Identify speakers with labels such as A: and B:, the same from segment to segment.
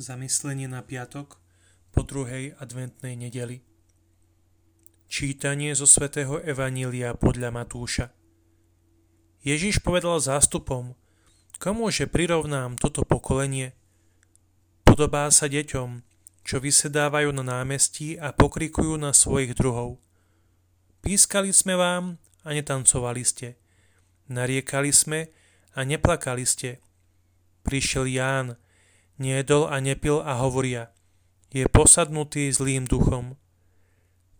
A: Zamyslenie na piatok po druhej adventnej nedeli. Čítanie zo svätého Evanília podľa Matúša. Ježiš povedal zástupom, komuže prirovnám toto pokolenie? Podobá sa deťom, čo vysedávajú na námestí a pokrikujú na svojich druhov. Pískali sme vám a netancovali ste. Nariekali sme a neplakali ste. Prišiel Ján, nejedol a nepil a hovoria, je posadnutý zlým duchom.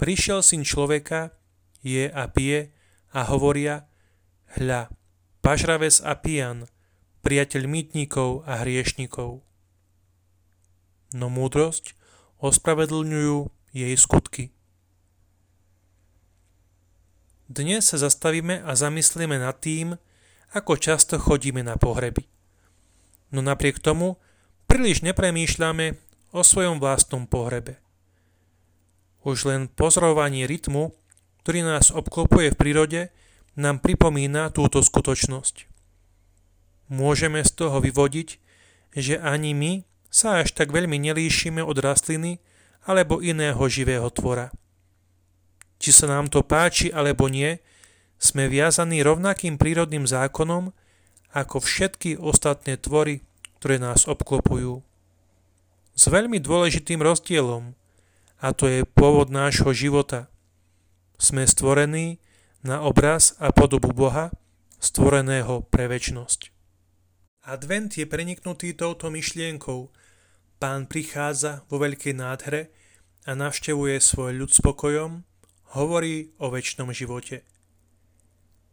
A: Prišiel syn človeka, je a pije a hovoria, hľa, pažravec a pijan, priateľ mýtnikov a hriešnikov. No múdrosť ospravedlňujú jej skutky. Dnes sa zastavíme a zamyslíme nad tým, ako často chodíme na pohreby. No napriek tomu príliš nepremýšľame o svojom vlastnom pohrebe. Už len pozorovanie rytmu, ktorý nás obklopuje v prírode, nám pripomína túto skutočnosť. Môžeme z toho vyvodiť, že ani my sa až tak veľmi nelíšime od rastliny alebo iného živého tvora. Či sa nám to páči alebo nie, sme viazaní rovnakým prírodným zákonom ako všetky ostatné tvory ktoré nás obklopujú. S veľmi dôležitým rozdielom, a to je pôvod nášho života. Sme stvorení na obraz a podobu Boha, stvoreného pre väčnosť. Advent je preniknutý touto myšlienkou. Pán prichádza vo veľkej nádhre a navštevuje svoj ľud spokojom, hovorí o väčšnom živote.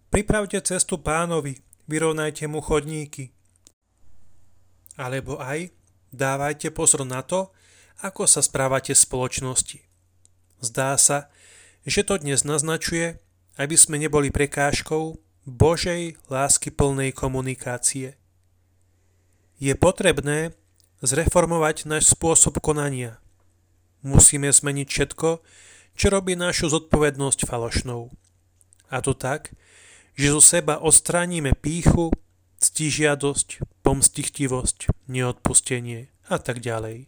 A: Pripravte cestu pánovi, vyrovnajte mu chodníky, alebo aj dávajte pozor na to, ako sa správate v spoločnosti. Zdá sa, že to dnes naznačuje, aby sme neboli prekážkou Božej lásky plnej komunikácie. Je potrebné zreformovať náš spôsob konania. Musíme zmeniť všetko, čo robí našu zodpovednosť falošnou. A to tak, že zo seba odstránime píchu, ctižiadosť, pomstichtivosť, neodpustenie a tak ďalej.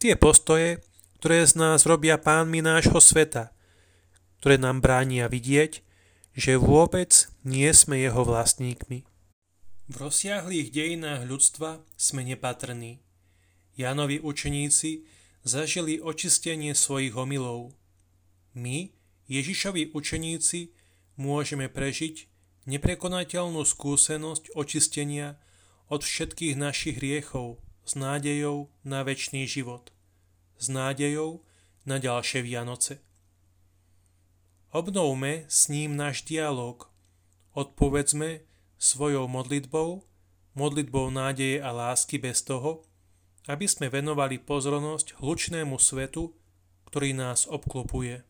A: Tie postoje, ktoré z nás robia pánmi nášho sveta, ktoré nám bránia vidieť, že vôbec nie sme jeho vlastníkmi. V rozsiahlých dejinách ľudstva sme nepatrní. Jánovi učeníci zažili očistenie svojich omylov. My, Ježišovi učeníci, môžeme prežiť neprekonateľnú skúsenosť očistenia od všetkých našich hriechov s nádejou na väčší život, s nádejou na ďalšie Vianoce. Obnovme s ním náš dialog, odpovedzme svojou modlitbou, modlitbou nádeje a lásky bez toho, aby sme venovali pozornosť hlučnému svetu, ktorý nás obklopuje.